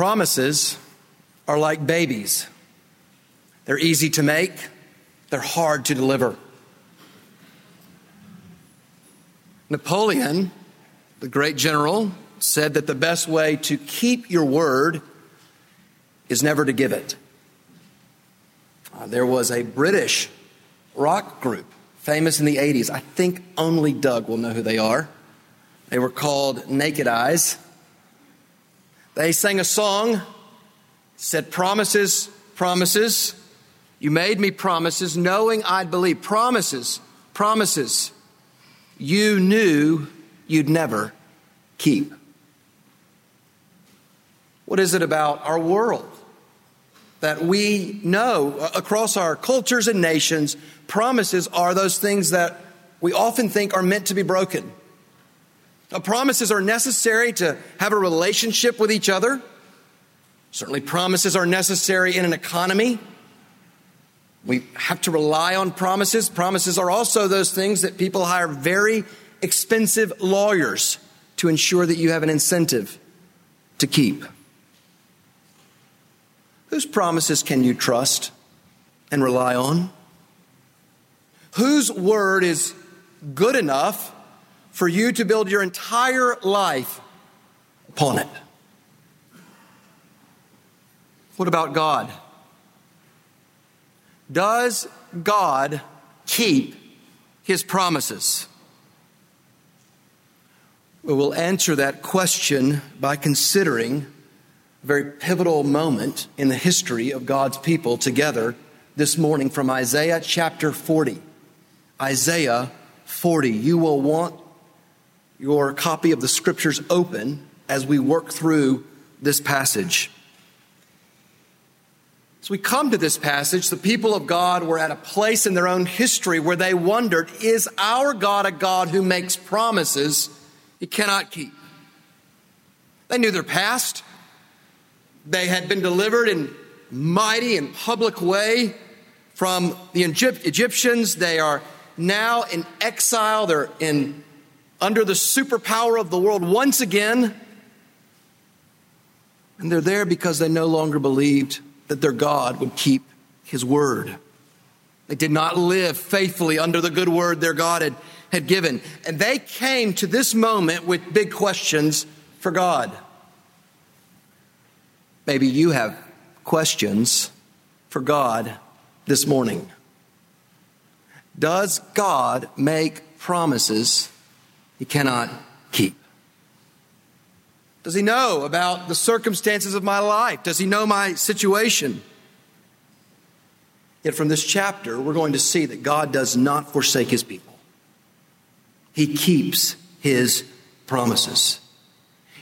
Promises are like babies. They're easy to make, they're hard to deliver. Napoleon, the great general, said that the best way to keep your word is never to give it. Uh, there was a British rock group famous in the 80s. I think only Doug will know who they are. They were called Naked Eyes. They sang a song, said, Promises, promises. You made me promises, knowing I'd believe. Promises, promises you knew you'd never keep. What is it about our world that we know across our cultures and nations? Promises are those things that we often think are meant to be broken. Now, promises are necessary to have a relationship with each other. Certainly, promises are necessary in an economy. We have to rely on promises. Promises are also those things that people hire very expensive lawyers to ensure that you have an incentive to keep. Whose promises can you trust and rely on? Whose word is good enough for you to build your entire life upon it? What about God? Does God keep his promises? We will answer that question by considering a very pivotal moment in the history of God's people together this morning from Isaiah chapter 40. Isaiah 40. You will want your copy of the scriptures open as we work through this passage. As we come to this passage, the people of God were at a place in their own history where they wondered is our God a God who makes promises he cannot keep? They knew their past. They had been delivered in mighty and public way from the Egyptians. They are now in exile. They're in under the superpower of the world once again. And they're there because they no longer believed that their God would keep his word. They did not live faithfully under the good word their God had, had given. And they came to this moment with big questions for God. Maybe you have questions for God this morning. Does God make promises he cannot keep? Does he know about the circumstances of my life? Does he know my situation? Yet from this chapter, we're going to see that God does not forsake his people. He keeps his promises.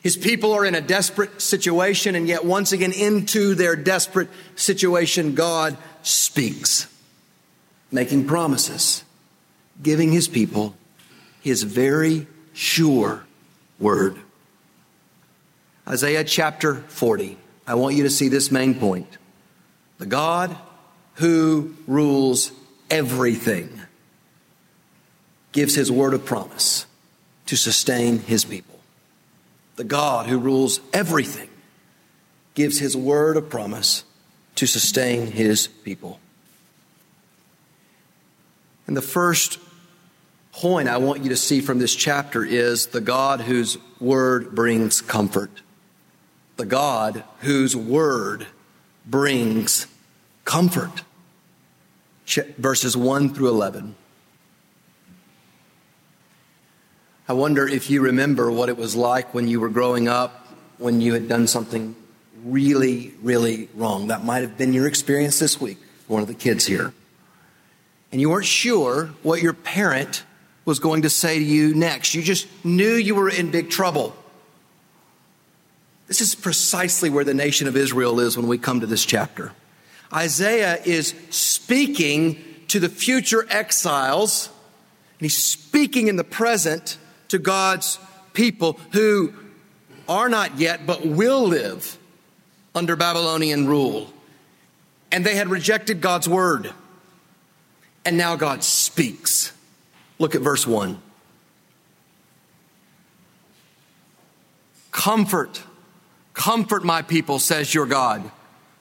His people are in a desperate situation, and yet once again, into their desperate situation, God speaks, making promises, giving his people his very sure word. Isaiah chapter 40. I want you to see this main point. The God who rules everything gives his word of promise to sustain his people. The God who rules everything gives his word of promise to sustain his people. And the first point I want you to see from this chapter is the God whose word brings comfort the God whose word brings comfort. Verses 1 through 11. I wonder if you remember what it was like when you were growing up, when you had done something really, really wrong. That might have been your experience this week, one of the kids here. And you weren't sure what your parent was going to say to you next. You just knew you were in big trouble. This is precisely where the nation of Israel is when we come to this chapter. Isaiah is speaking to the future exiles, and he's speaking in the present to God's people who are not yet, but will live under Babylonian rule. And they had rejected God's word. And now God speaks. Look at verse 1. Comfort Comfort my people, says your God.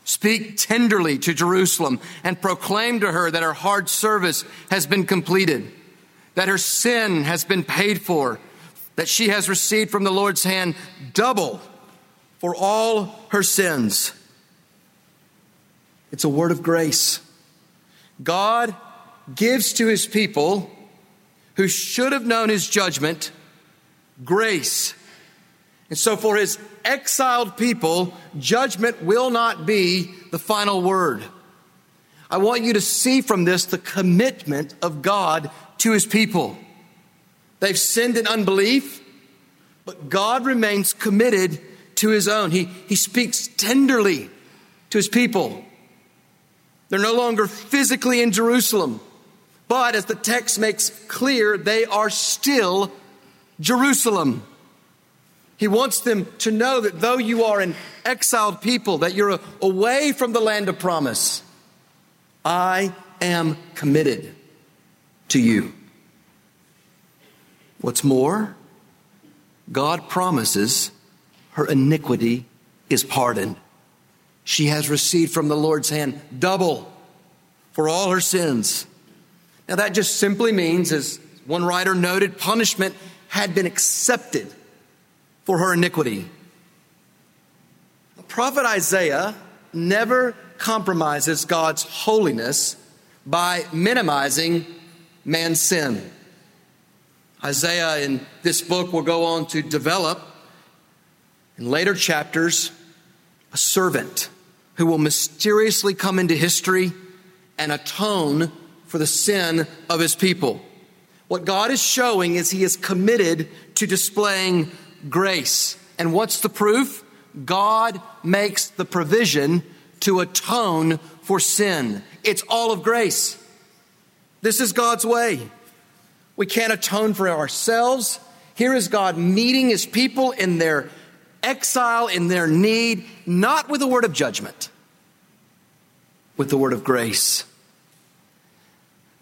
Speak tenderly to Jerusalem and proclaim to her that her hard service has been completed, that her sin has been paid for, that she has received from the Lord's hand double for all her sins. It's a word of grace. God gives to his people who should have known his judgment grace. And so, for his exiled people, judgment will not be the final word. I want you to see from this the commitment of God to his people. They've sinned in unbelief, but God remains committed to his own. He, he speaks tenderly to his people. They're no longer physically in Jerusalem, but as the text makes clear, they are still Jerusalem. He wants them to know that though you are an exiled people, that you're away from the land of promise, I am committed to you. What's more, God promises her iniquity is pardoned. She has received from the Lord's hand double for all her sins. Now, that just simply means, as one writer noted, punishment had been accepted for her iniquity. The prophet Isaiah never compromises God's holiness by minimizing man's sin. Isaiah in this book will go on to develop in later chapters a servant who will mysteriously come into history and atone for the sin of his people. What God is showing is he is committed to displaying grace. And what's the proof? God makes the provision to atone for sin. It's all of grace. This is God's way. We can't atone for ourselves. Here is God meeting his people in their exile, in their need, not with a word of judgment, with the word of grace.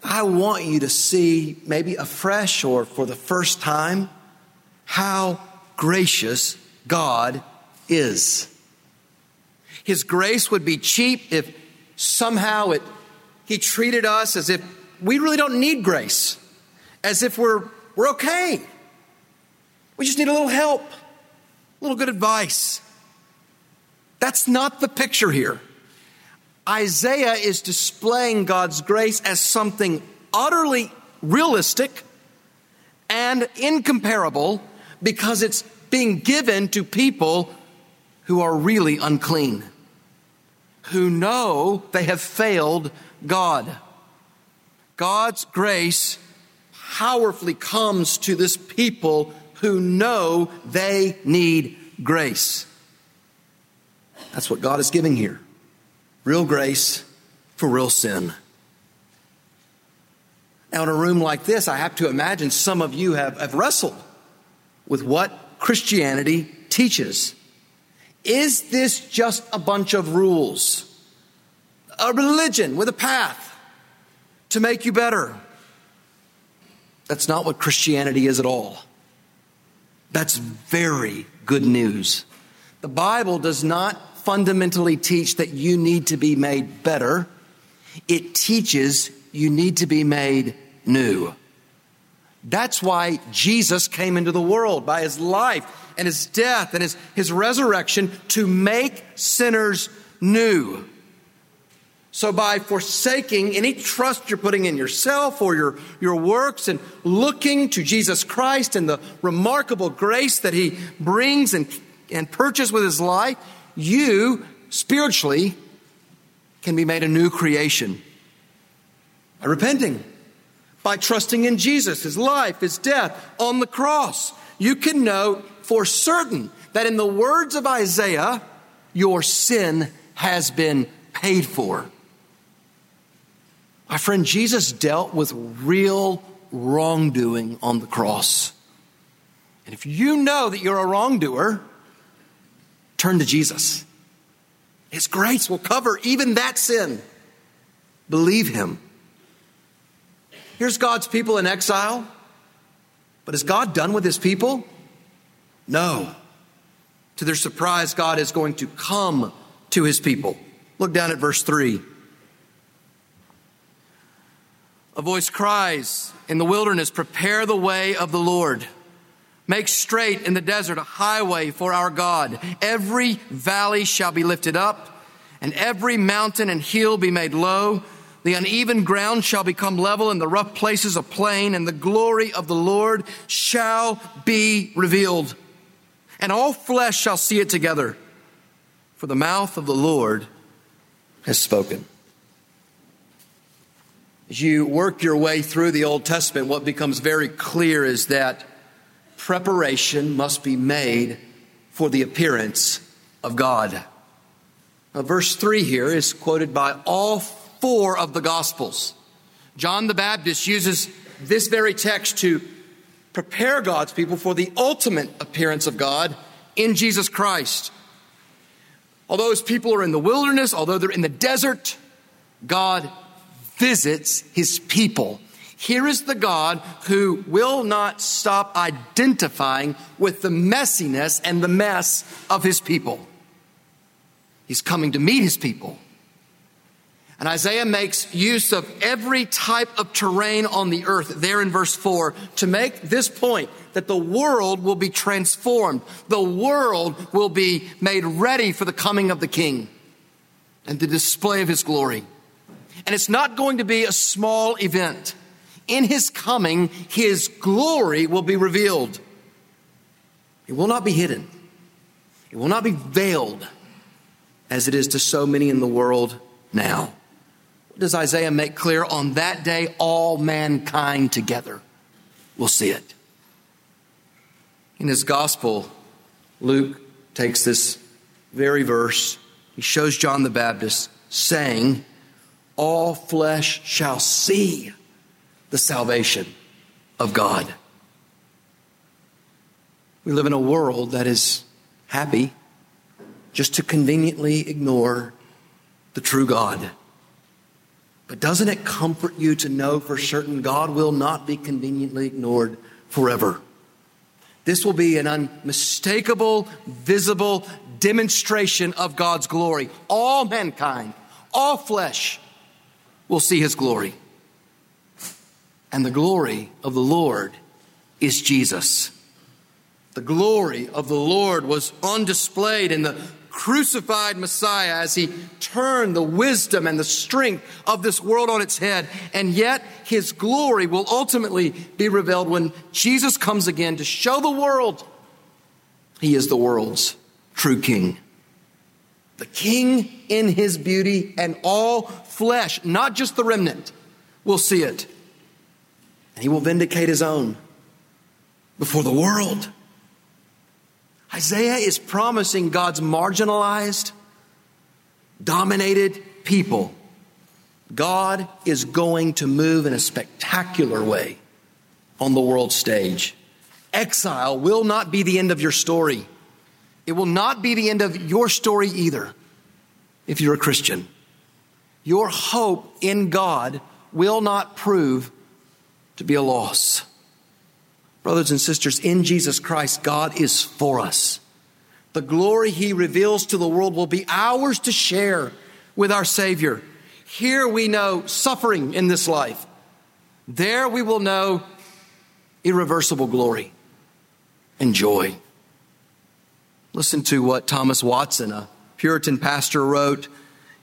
I want you to see, maybe afresh or for the first time, how gracious God is. His grace would be cheap if somehow it, He treated us as if we really don't need grace, as if we're, we're okay. We just need a little help, a little good advice. That's not the picture here. Isaiah is displaying God's grace as something utterly realistic and incomparable because it's being given to people who are really unclean, who know they have failed God. God's grace powerfully comes to this people who know they need grace. That's what God is giving here real grace for real sin. Now, in a room like this, I have to imagine some of you have, have wrestled with what Christianity teaches. Is this just a bunch of rules? A religion with a path to make you better? That's not what Christianity is at all. That's very good news. The Bible does not fundamentally teach that you need to be made better, it teaches you need to be made new. That's why Jesus came into the world by his life and his death and his, his resurrection to make sinners new. So, by forsaking any trust you're putting in yourself or your, your works and looking to Jesus Christ and the remarkable grace that he brings and, and purchase with his life, you spiritually can be made a new creation by repenting by trusting in Jesus, his life, his death on the cross. You can know for certain that in the words of Isaiah, your sin has been paid for. My friend, Jesus dealt with real wrongdoing on the cross. And if you know that you're a wrongdoer, turn to Jesus. His grace will cover even that sin. Believe him. Here's God's people in exile. But is God done with his people? No. To their surprise, God is going to come to his people. Look down at verse 3. A voice cries in the wilderness, Prepare the way of the Lord. Make straight in the desert a highway for our God. Every valley shall be lifted up, and every mountain and hill be made low. The uneven ground shall become level, and the rough places a plain, and the glory of the Lord shall be revealed. And all flesh shall see it together, for the mouth of the Lord has spoken. As you work your way through the Old Testament, what becomes very clear is that preparation must be made for the appearance of God. Now, verse 3 here is quoted by all four of the Gospels. John the Baptist uses this very text to prepare God's people for the ultimate appearance of God in Jesus Christ. Although his people are in the wilderness, although they're in the desert, God visits his people. Here is the God who will not stop identifying with the messiness and the mess of his people. He's coming to meet his people. And Isaiah makes use of every type of terrain on the earth there in verse 4 to make this point that the world will be transformed. The world will be made ready for the coming of the king and the display of his glory. And it's not going to be a small event. In his coming, his glory will be revealed. It will not be hidden. It will not be veiled as it is to so many in the world now. What does Isaiah make clear? On that day, all mankind together will see it. In his gospel, Luke takes this very verse. He shows John the Baptist saying, all flesh shall see the salvation of God. We live in a world that is happy just to conveniently ignore the true God. But doesn't it comfort you to know for certain God will not be conveniently ignored forever? This will be an unmistakable, visible demonstration of God's glory. All mankind, all flesh will see his glory. And the glory of the Lord is Jesus. The glory of the Lord was on display in the crucified Messiah as he turned the wisdom and the strength of this world on its head. And yet his glory will ultimately be revealed when Jesus comes again to show the world he is the world's true king. The king in his beauty and all flesh, not just the remnant, will see it. And he will vindicate his own before the world. Isaiah is promising God's marginalized, dominated people. God is going to move in a spectacular way on the world stage. Exile will not be the end of your story. It will not be the end of your story either if you're a Christian. Your hope in God will not prove to be a loss. Brothers and sisters, in Jesus Christ, God is for us. The glory he reveals to the world will be ours to share with our Savior. Here we know suffering in this life. There we will know irreversible glory and joy. Listen to what Thomas Watson, a Puritan pastor, wrote.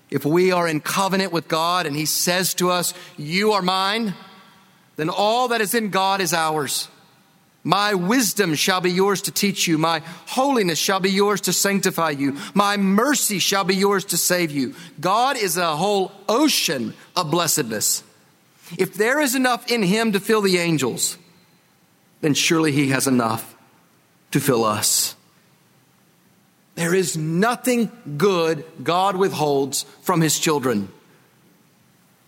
If we are in covenant with God and He says to us, You are mine, then all that is in God is ours. My wisdom shall be yours to teach you. My holiness shall be yours to sanctify you. My mercy shall be yours to save you. God is a whole ocean of blessedness. If there is enough in Him to fill the angels, then surely He has enough to fill us. There is nothing good God withholds from his children.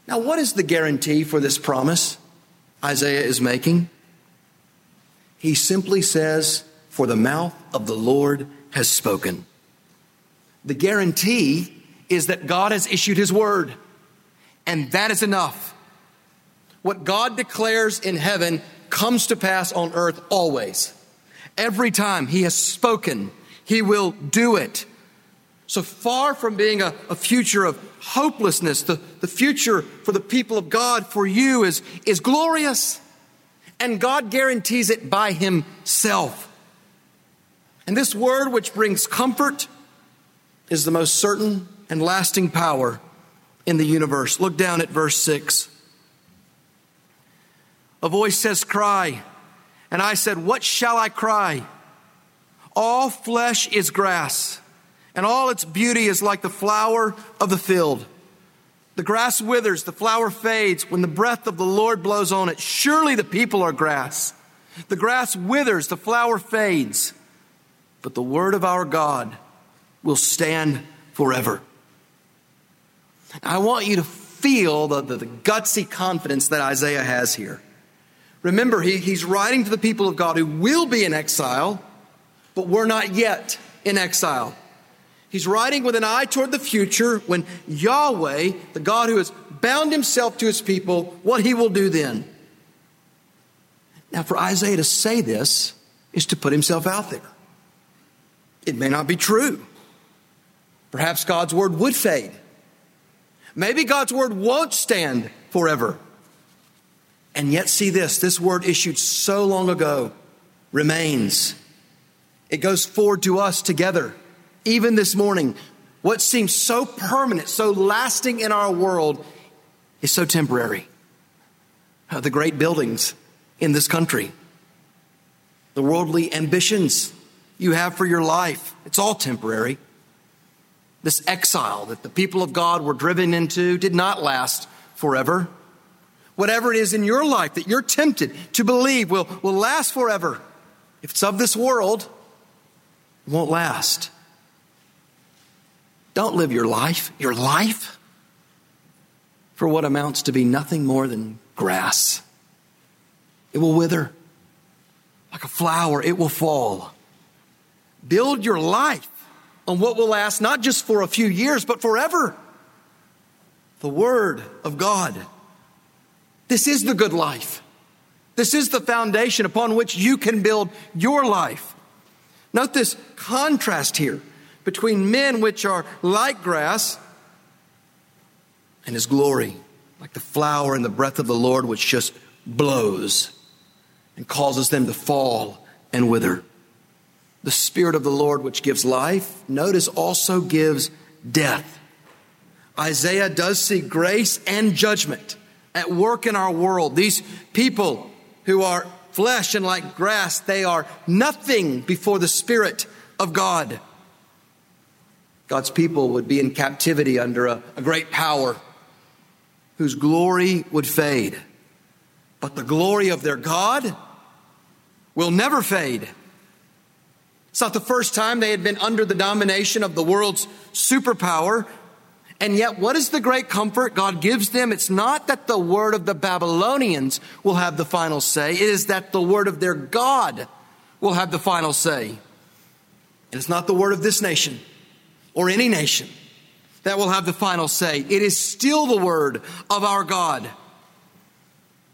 Now, what is the guarantee for this promise Isaiah is making? He simply says, For the mouth of the Lord has spoken. The guarantee is that God has issued his word, and that is enough. What God declares in heaven comes to pass on earth always. Every time he has spoken, He will do it. So far from being a, a future of hopelessness, the, the future for the people of God, for you, is, is glorious. And God guarantees it by Himself. And this word, which brings comfort, is the most certain and lasting power in the universe. Look down at verse 6. A voice says, Cry. And I said, What shall I cry? All flesh is grass, and all its beauty is like the flower of the field. The grass withers, the flower fades when the breath of the Lord blows on it. Surely the people are grass. The grass withers, the flower fades, but the word of our God will stand forever. I want you to feel the, the, the gutsy confidence that Isaiah has here. Remember, he, he's writing to the people of God who will be in exile, but we're not yet in exile. He's writing with an eye toward the future when Yahweh, the God who has bound himself to his people, what he will do then. Now, for Isaiah to say this is to put himself out there. It may not be true. Perhaps God's word would fade. Maybe God's word won't stand forever. And yet, see this this word issued so long ago remains. It goes forward to us together. Even this morning, what seems so permanent, so lasting in our world is so temporary. Uh, the great buildings in this country, the worldly ambitions you have for your life, it's all temporary. This exile that the people of God were driven into did not last forever whatever it is in your life that you're tempted to believe will, will last forever, if it's of this world, won't last. Don't live your life, your life, for what amounts to be nothing more than grass. It will wither like a flower, it will fall. Build your life on what will last not just for a few years, but forever. The Word of God. This is the good life. This is the foundation upon which you can build your life. Note this contrast here between men which are like grass and his glory, like the flower and the breath of the Lord, which just blows and causes them to fall and wither. The Spirit of the Lord, which gives life, notice also gives death. Isaiah does see grace and judgment at work in our world. These people who are flesh and like grass, they are nothing before the Spirit of God. God's people would be in captivity under a, a great power whose glory would fade. But the glory of their God will never fade. It's not the first time they had been under the domination of the world's superpower. And yet, what is the great comfort God gives them? It's not that the word of the Babylonians will have the final say, it is that the word of their God will have the final say. And it's not the word of this nation or any nation that will have the final say. It is still the word of our God.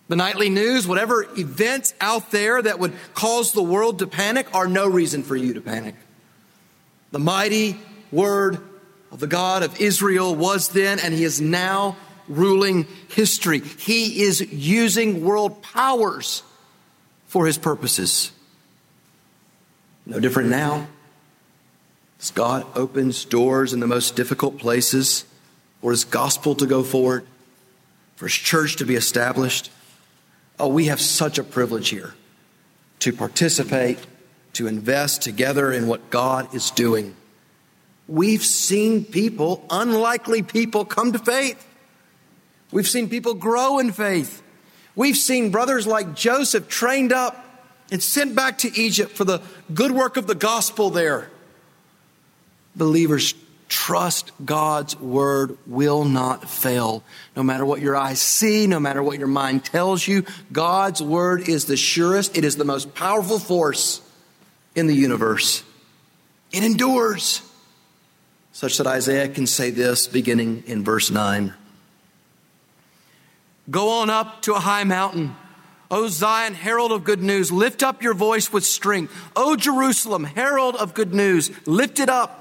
The nightly news, whatever events out there that would cause the world to panic, are no reason for you to panic. The mighty word of the God of Israel was then, and he is now ruling history. He is using world powers for his purposes. No different now. As God opens doors in the most difficult places for his gospel to go forward, for his church to be established. Oh, we have such a privilege here to participate, to invest together in what God is doing. We've seen people, unlikely people, come to faith. We've seen people grow in faith. We've seen brothers like Joseph trained up and sent back to Egypt for the good work of the gospel there. Believers, trust God's word will not fail. No matter what your eyes see, no matter what your mind tells you, God's word is the surest, it is the most powerful force in the universe. It endures such that Isaiah can say this beginning in verse 9 Go on up to a high mountain, O Zion, herald of good news, lift up your voice with strength. O Jerusalem, herald of good news, lift it up.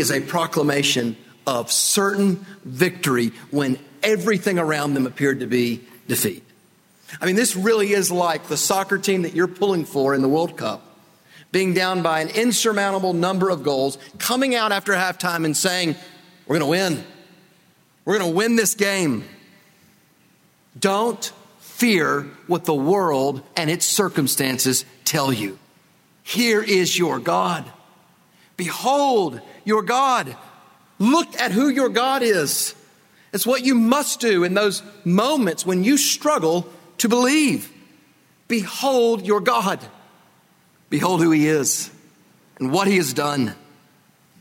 is a proclamation of certain victory when everything around them appeared to be defeat. I mean, this really is like the soccer team that you're pulling for in the World Cup, being down by an insurmountable number of goals, coming out after halftime and saying, We're going to win. We're going to win this game. Don't fear what the world and its circumstances tell you. Here is your God. Behold your God. Look at who your God is. It's what you must do in those moments when you struggle to believe. Behold your God. Behold who He is and what He has done.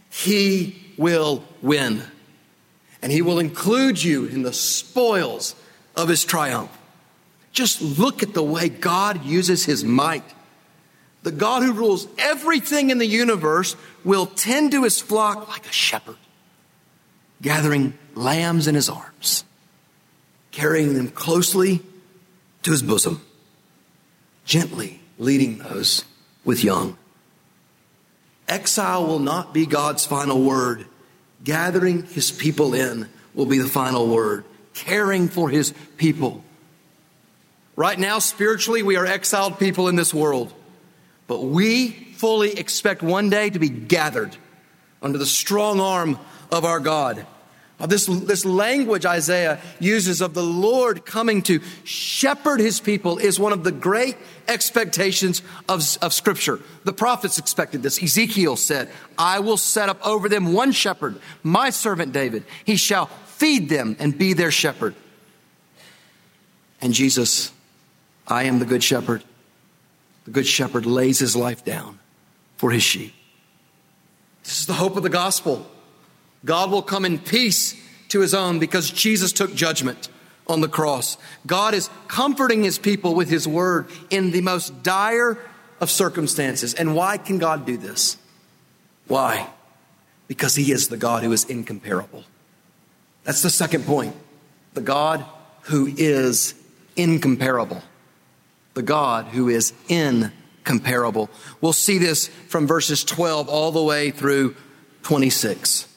He will win. And He will include you in the spoils of His triumph. Just look at the way God uses his might. The God who rules everything in the universe will tend to his flock like a shepherd, gathering lambs in his arms, carrying them closely to his bosom, gently leading those with young. Exile will not be God's final word. Gathering his people in will be the final word. Caring for his people Right now, spiritually, we are exiled people in this world. But we fully expect one day to be gathered under the strong arm of our God. This, this language Isaiah uses of the Lord coming to shepherd his people is one of the great expectations of, of Scripture. The prophets expected this. Ezekiel said, I will set up over them one shepherd, my servant David. He shall feed them and be their shepherd. And Jesus I am the good shepherd. The good shepherd lays his life down for his sheep. This is the hope of the gospel. God will come in peace to his own because Jesus took judgment on the cross. God is comforting his people with his word in the most dire of circumstances. And why can God do this? Why? Because he is the God who is incomparable. That's the second point. The God who is incomparable the God who is incomparable. We'll see this from verses 12 all the way through 26.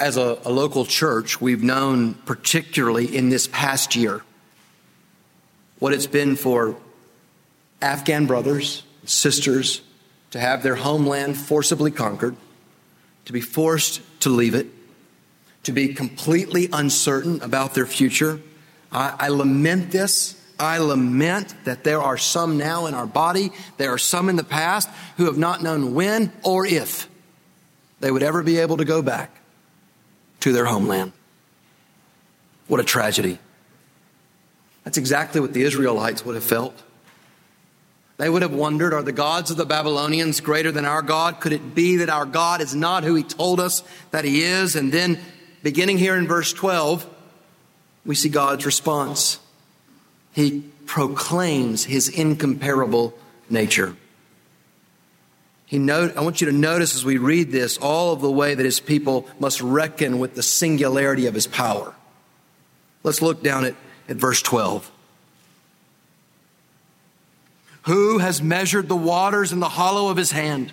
As a, a local church, we've known, particularly in this past year, what it's been for Afghan brothers, sisters, to have their homeland forcibly conquered, to be forced to leave it, to be completely uncertain about their future. I, I, lament this. I lament that there are some now in our body, there are some in the past who have not known when or if they would ever be able to go back to their homeland. What a tragedy. That's exactly what the Israelites would have felt. They would have wondered are the gods of the Babylonians greater than our God? Could it be that our God is not who he told us that he is? And then beginning here in verse 12, we see God's response. He proclaims his incomparable nature. He note, I want you to notice as we read this all of the way that his people must reckon with the singularity of his power. Let's look down at, at verse 12. Who has measured the waters in the hollow of his hand?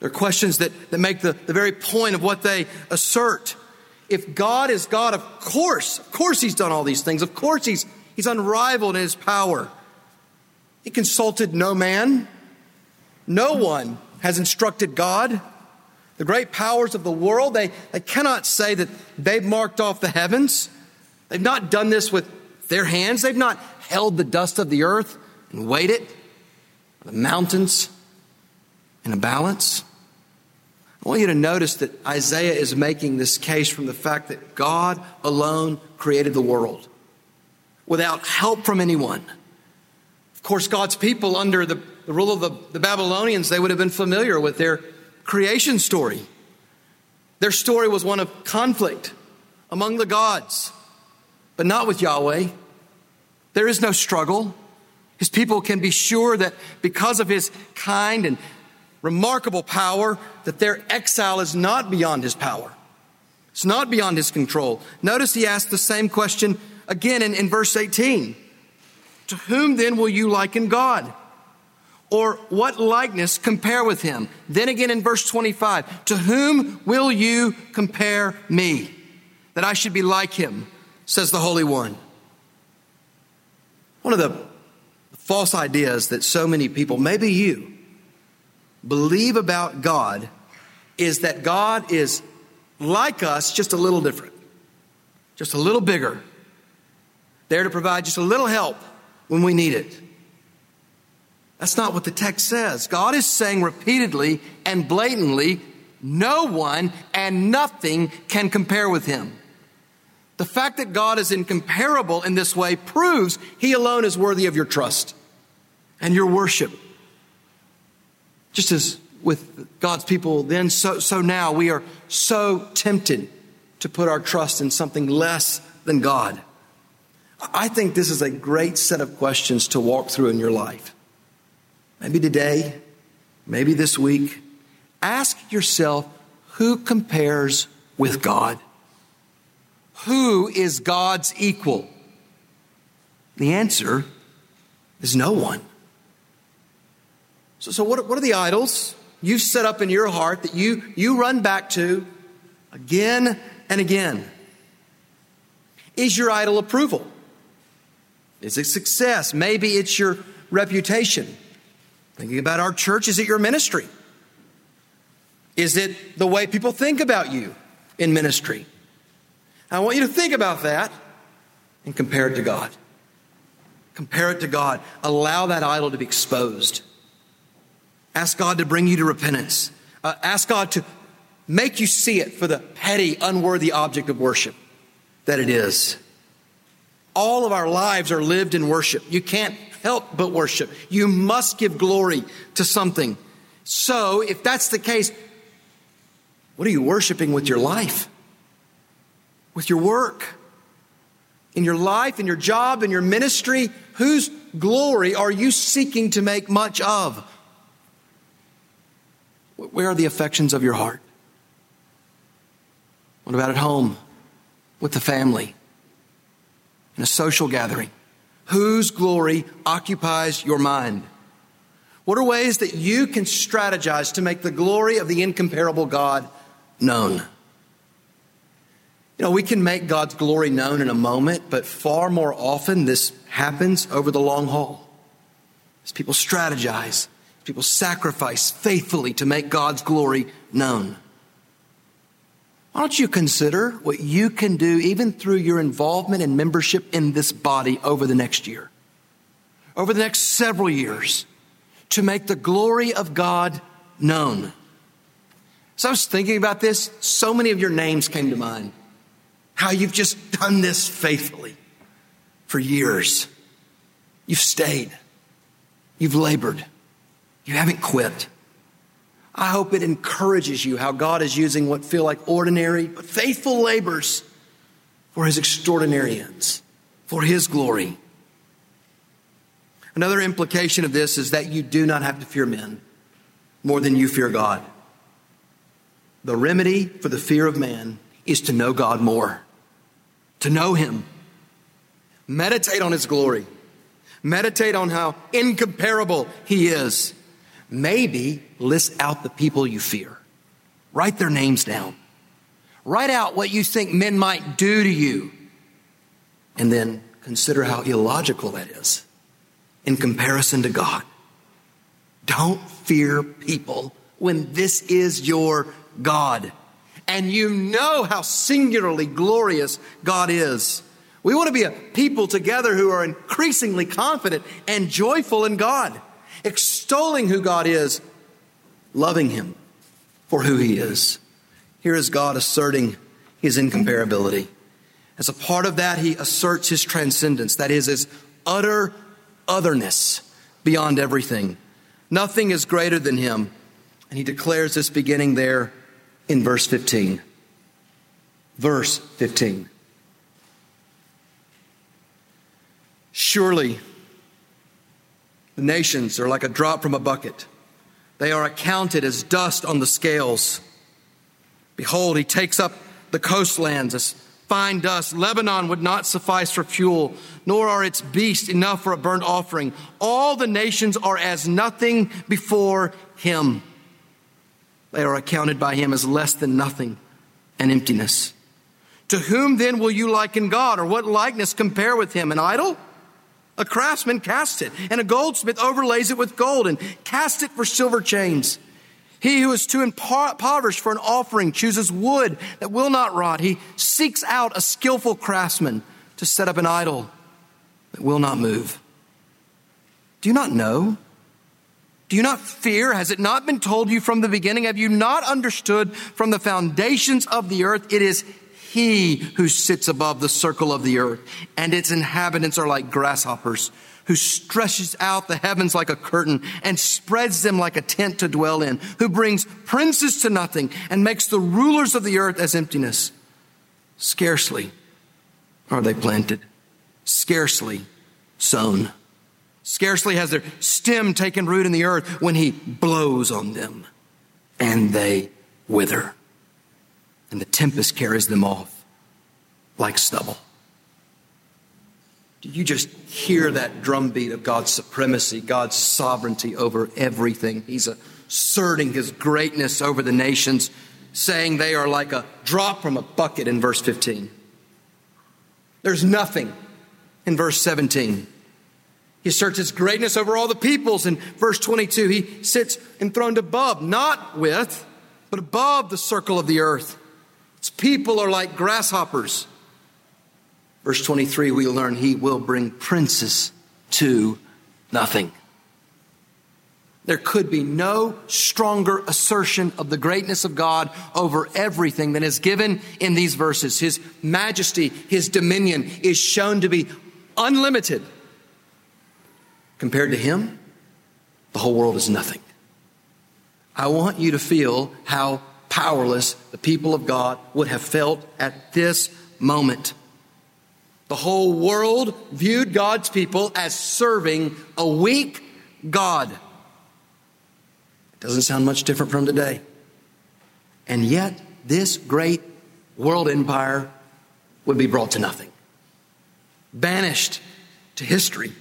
They're questions that, that make the, the very point of what they assert. if God is God, of course, of course he's done all these things. Of course he's, he's unrivaled in his power. He consulted no man. No one has instructed God. The great powers of the world, they, they cannot say that they've marked off the heavens. They've not done this with their hands. They've not held the dust of the earth and weighed it, the mountains in a balance. I want you to notice that Isaiah is making this case from the fact that God alone created the world without help from anyone. Of course, God's people under the, the rule of the, the Babylonians, they would have been familiar with their creation story. Their story was one of conflict among the gods, but not with Yahweh. There is no struggle. His people can be sure that because of his kind and remarkable power, that their exile is not beyond his power. It's not beyond his control. Notice he asked the same question again in, in verse 18. To whom then will you liken God? Or what likeness compare with him? Then again in verse 25, to whom will you compare me? That I should be like him, says the Holy One. One of the false ideas that so many people, maybe you, believe about God is that God is like us, just a little different, just a little bigger, there to provide just a little help when we need it. That's not what the text says. God is saying repeatedly and blatantly, no one and nothing can compare with him. The fact that God is incomparable in this way proves he alone is worthy of your trust and your worship. Just as with God's people then, so, so now we are so tempted to put our trust in something less than God. I think this is a great set of questions to walk through in your life. Maybe today, maybe this week. Ask yourself who compares with God? Who is God's equal? The answer is no one. So, so what, what are the idols you've set up in your heart that you, you run back to again and again? Is your idol approval? Is it success? Maybe it's your reputation. Thinking about our church, is it your ministry? Is it the way people think about you in ministry? I want you to think about that and compare it to God. Compare it to God. Allow that idol to be exposed. Ask God to bring you to repentance. Uh, ask God to make you see it for the petty, unworthy object of worship that it is. All of our lives are lived in worship. You can't help but worship. You must give glory to something. So, if that's the case, what are you worshiping with your life? With your work? In your life, in your job, in your ministry? Whose glory are you seeking to make much of? Where are the affections of your heart? What about at home, with the family, in a social gathering? Whose glory occupies your mind? What are ways that you can strategize to make the glory of the incomparable God known? You know, we can make God's glory known in a moment, but far more often this happens over the long haul. As people strategize, People sacrifice faithfully to make God's glory known. Why don't you consider what you can do, even through your involvement and membership in this body over the next year, over the next several years, to make the glory of God known? So I was thinking about this, so many of your names came to mind. How you've just done this faithfully for years. You've stayed, you've labored. You haven't quit. I hope it encourages you how God is using what feel like ordinary but faithful labors for his extraordinary ends, for his glory. Another implication of this is that you do not have to fear men more than you fear God. The remedy for the fear of man is to know God more, to know him, meditate on his glory, meditate on how incomparable he is Maybe list out the people you fear. Write their names down. Write out what you think men might do to you. And then consider how illogical that is in comparison to God. Don't fear people when this is your God. And you know how singularly glorious God is. We want to be a people together who are increasingly confident and joyful in God, extolling who God is, loving Him for who He is. Here is God asserting His incomparability. As a part of that, He asserts His transcendence, that is, His utter otherness beyond everything. Nothing is greater than Him. And He declares this beginning there in verse 15. Verse 15. Surely the nations are like a drop from a bucket. They are accounted as dust on the scales. Behold, he takes up the coastlands as fine dust. Lebanon would not suffice for fuel, nor are its beasts enough for a burnt offering. All the nations are as nothing before him. They are accounted by him as less than nothing and emptiness. To whom then will you liken God, or what likeness compare with him? An idol? A craftsman casts it, and a goldsmith overlays it with gold and casts it for silver chains. He who is too impoverished for an offering chooses wood that will not rot. He seeks out a skillful craftsman to set up an idol that will not move. Do you not know? Do you not fear? Has it not been told you from the beginning? Have you not understood from the foundations of the earth? It is he who sits above the circle of the earth, and its inhabitants are like grasshoppers, who stretches out the heavens like a curtain and spreads them like a tent to dwell in, who brings princes to nothing and makes the rulers of the earth as emptiness. Scarcely are they planted, scarcely sown. Scarcely has their stem taken root in the earth when he blows on them, and they wither and the tempest carries them off like stubble. Do you just hear that drumbeat of God's supremacy, God's sovereignty over everything? He's asserting his greatness over the nations, saying they are like a drop from a bucket in verse 15. There's nothing in verse 17. He asserts his greatness over all the peoples in verse 22. He sits enthroned above, not with, but above the circle of the earth. Its people are like grasshoppers. Verse 23, we learn he will bring princes to nothing. There could be no stronger assertion of the greatness of God over everything than is given in these verses. His majesty, his dominion is shown to be unlimited. Compared to him, the whole world is nothing. I want you to feel how powerless the people of God would have felt at this moment. The whole world viewed God's people as serving a weak God. It doesn't sound much different from today. And yet, this great world empire would be brought to nothing, banished to history.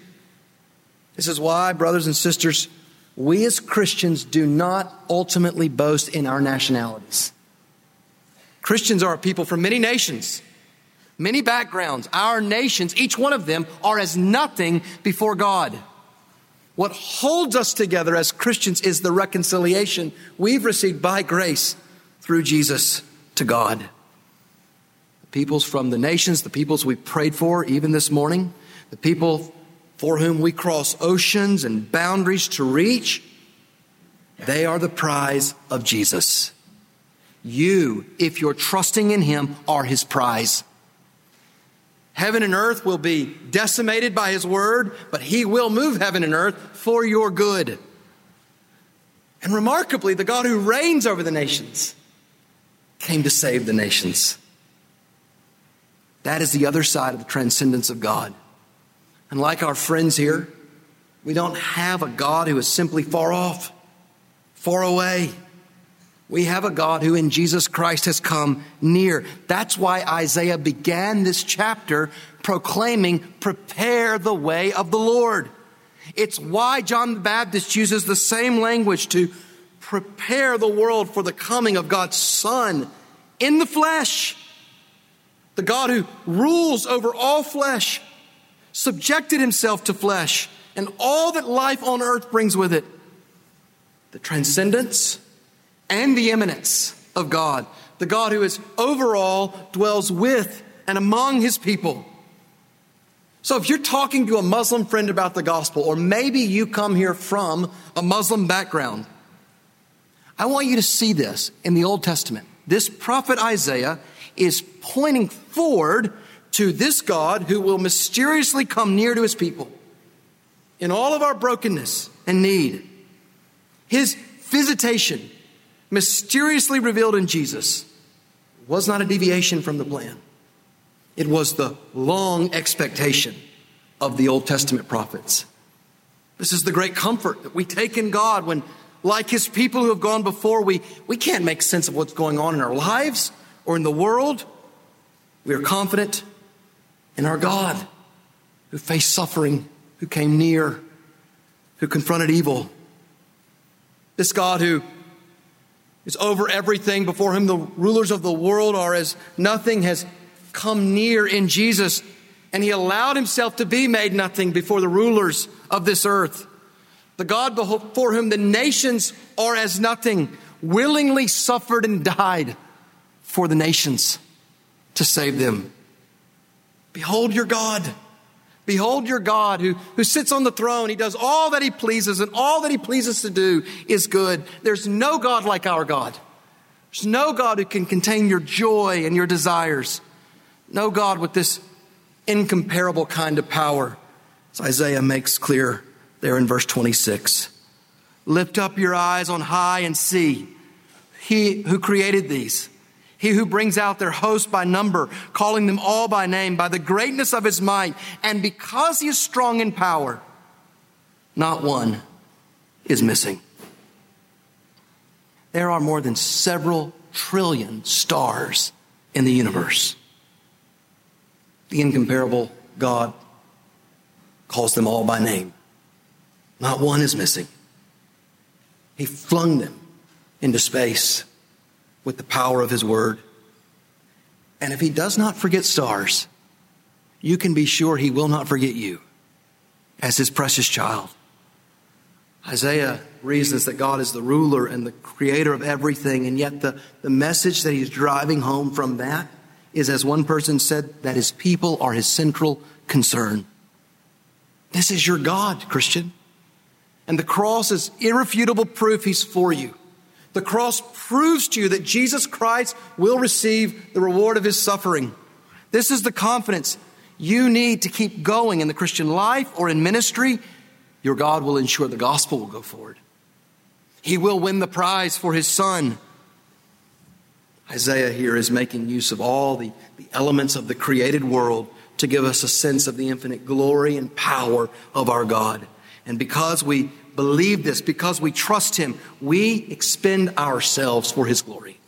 This is why, brothers and sisters, we as Christians do not ultimately boast in our nationalities. Christians are a people from many nations, many backgrounds. Our nations, each one of them, are as nothing before God. What holds us together as Christians is the reconciliation we've received by grace through Jesus to God. The peoples from the nations, the peoples we prayed for even this morning, the people for whom we cross oceans and boundaries to reach, they are the prize of Jesus. You, if you're trusting in Him, are His prize. Heaven and earth will be decimated by His word, but He will move heaven and earth for your good. And remarkably, the God who reigns over the nations came to save the nations. That is the other side of the transcendence of God. And like our friends here, we don't have a God who is simply far off, far away. We have a God who in Jesus Christ has come near. That's why Isaiah began this chapter proclaiming, Prepare the way of the Lord. It's why John the Baptist uses the same language to prepare the world for the coming of God's Son in the flesh, the God who rules over all flesh, subjected himself to flesh and all that life on earth brings with it the transcendence and the immanence of God, the God who is overall, dwells with and among his people. So if you're talking to a Muslim friend about the gospel, or maybe you come here from a Muslim background, I want you to see this in the Old Testament. This prophet Isaiah is pointing forward to this God who will mysteriously come near to his people in all of our brokenness and need. His visitation, mysteriously revealed in Jesus, was not a deviation from the plan. It was the long expectation of the Old Testament prophets. This is the great comfort that we take in God when like his people who have gone before, we, we can't make sense of what's going on in our lives or in the world. We are confident in our God who faced suffering, who came near, who confronted evil. This God who is over everything, before whom the rulers of the world are as nothing, has come near in Jesus, and he allowed himself to be made nothing before the rulers of this earth. The God before whom the nations are as nothing, willingly suffered and died for the nations to save them. Behold your God. Behold your God who, who sits on the throne. He does all that he pleases, and all that he pleases to do is good. There's no God like our God. There's no God who can contain your joy and your desires. No God with this incomparable kind of power, as Isaiah makes clear there in verse 26. Lift up your eyes on high and see. He who created these, he who brings out their host by number, calling them all by name, by the greatness of his might, and because he is strong in power, not one is missing. There are more than several trillion stars in the universe. The incomparable God calls them all by name. Not one is missing. He flung them into space with the power of his word. And if he does not forget stars, you can be sure he will not forget you as his precious child. Isaiah reasons that God is the ruler and the creator of everything, and yet the, the message that he's driving home from that is, as one person said, that his people are his central concern. This is your God, Christian. And the cross is irrefutable proof he's for you. The cross proves to you that Jesus Christ will receive the reward of his suffering. This is the confidence you need to keep going in the Christian life or in ministry. Your God will ensure the gospel will go forward. He will win the prize for his son. Isaiah here is making use of all the, the elements of the created world to give us a sense of the infinite glory and power of our God. And because we believe this, because we trust Him, we expend ourselves for His glory.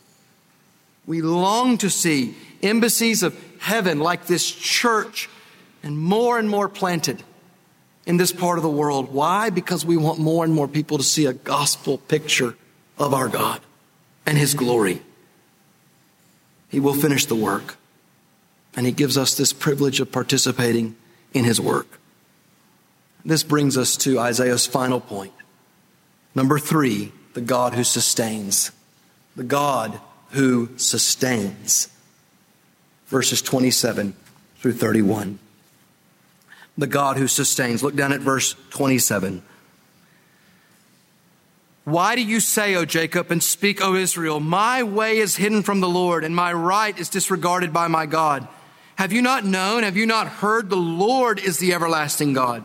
We long to see embassies of heaven like this church and more and more planted in this part of the world. Why? Because we want more and more people to see a gospel picture of our God and His glory. He will finish the work, and He gives us this privilege of participating in His work. This brings us to Isaiah's final point. Number three, the God who sustains. The God who sustains. Verses 27 through 31. The God who sustains. Look down at verse 27. Why do you say, O Jacob, and speak, O Israel, my way is hidden from the Lord, and my right is disregarded by my God? Have you not known? Have you not heard? The Lord is the everlasting God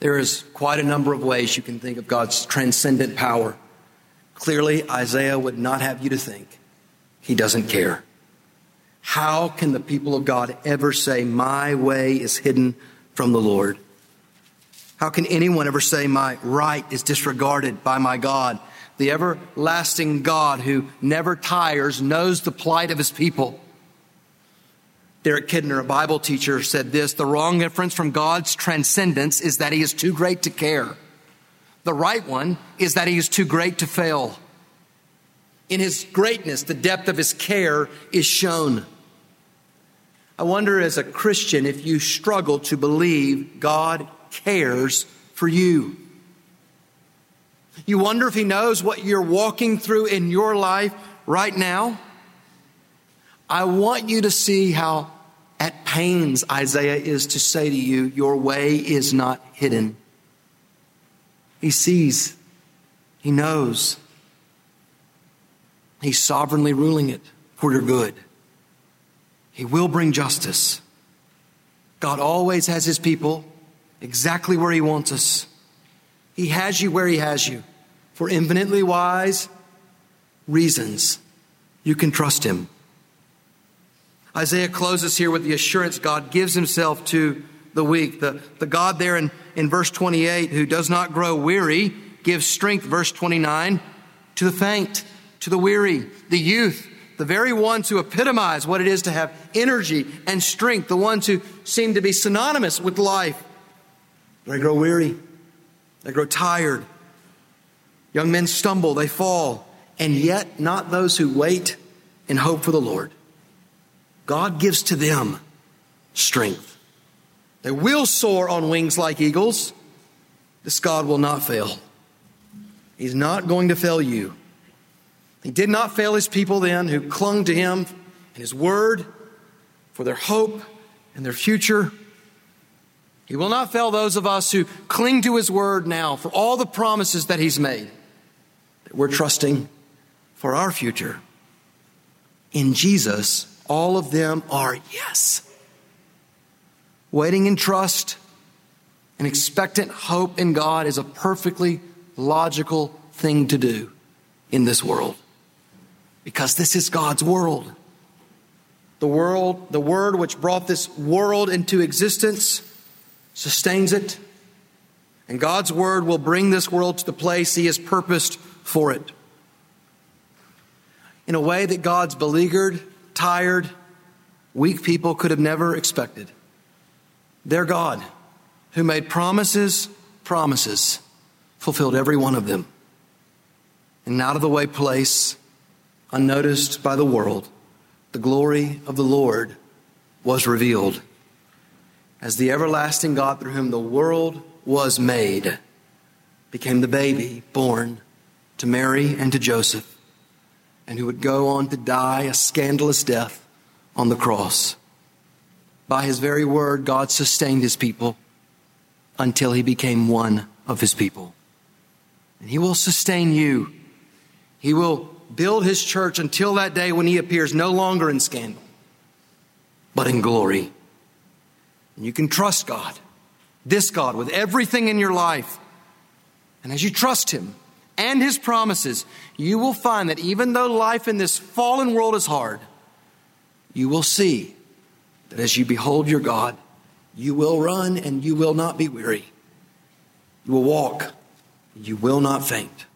There is quite a number of ways you can think of God's transcendent power. Clearly, Isaiah would not have you to think he doesn't care. How can the people of God ever say, My way is hidden from the Lord? How can anyone ever say, My right is disregarded by my God? The everlasting God who never tires knows the plight of his people. Derek Kidner, a Bible teacher, said this The wrong inference from God's transcendence is that he is too great to care. The right one is that he is too great to fail. In his greatness, the depth of his care is shown. I wonder, as a Christian, if you struggle to believe God cares for you. You wonder if He knows what you're walking through in your life right now. I want you to see how at pains Isaiah is to say to you, Your way is not hidden. He sees, He knows, He's sovereignly ruling it for your good. He will bring justice. God always has His people exactly where He wants us. He has you where He has you for infinitely wise reasons. You can trust Him. Isaiah closes here with the assurance God gives Himself to the weak. The, the God there in, in verse 28 who does not grow weary gives strength, verse 29, to the faint, to the weary, the youth, the very ones who epitomize what it is to have energy and strength, the ones who seem to be synonymous with life. They grow weary. They grow tired. Young men stumble, they fall, and yet not those who wait and hope for the Lord. God gives to them strength. They will soar on wings like eagles. This God will not fail. He's not going to fail you. He did not fail his people then who clung to him and his word for their hope and their future. He will not fail those of us who cling to His word now for all the promises that He's made. That we're trusting for our future. In Jesus, all of them are yes. Waiting in trust and expectant hope in God is a perfectly logical thing to do in this world. Because this is God's world. The world, the word which brought this world into existence sustains it, and God's word will bring this world to the place He has purposed for it. In a way that God's beleaguered, tired, weak people could have never expected. Their God, who made promises, promises, fulfilled every one of them. In an out of the way place, unnoticed by the world, the glory of the Lord was revealed as the everlasting God through whom the world was made, became the baby born to Mary and to Joseph, and who would go on to die a scandalous death on the cross. By his very word, God sustained his people until he became one of his people. And he will sustain you. He will build his church until that day when he appears no longer in scandal, but in glory. And you can trust God, this God, with everything in your life. And as you trust Him and His promises, you will find that even though life in this fallen world is hard, you will see that as you behold your God, you will run and you will not be weary. You will walk, you will not faint.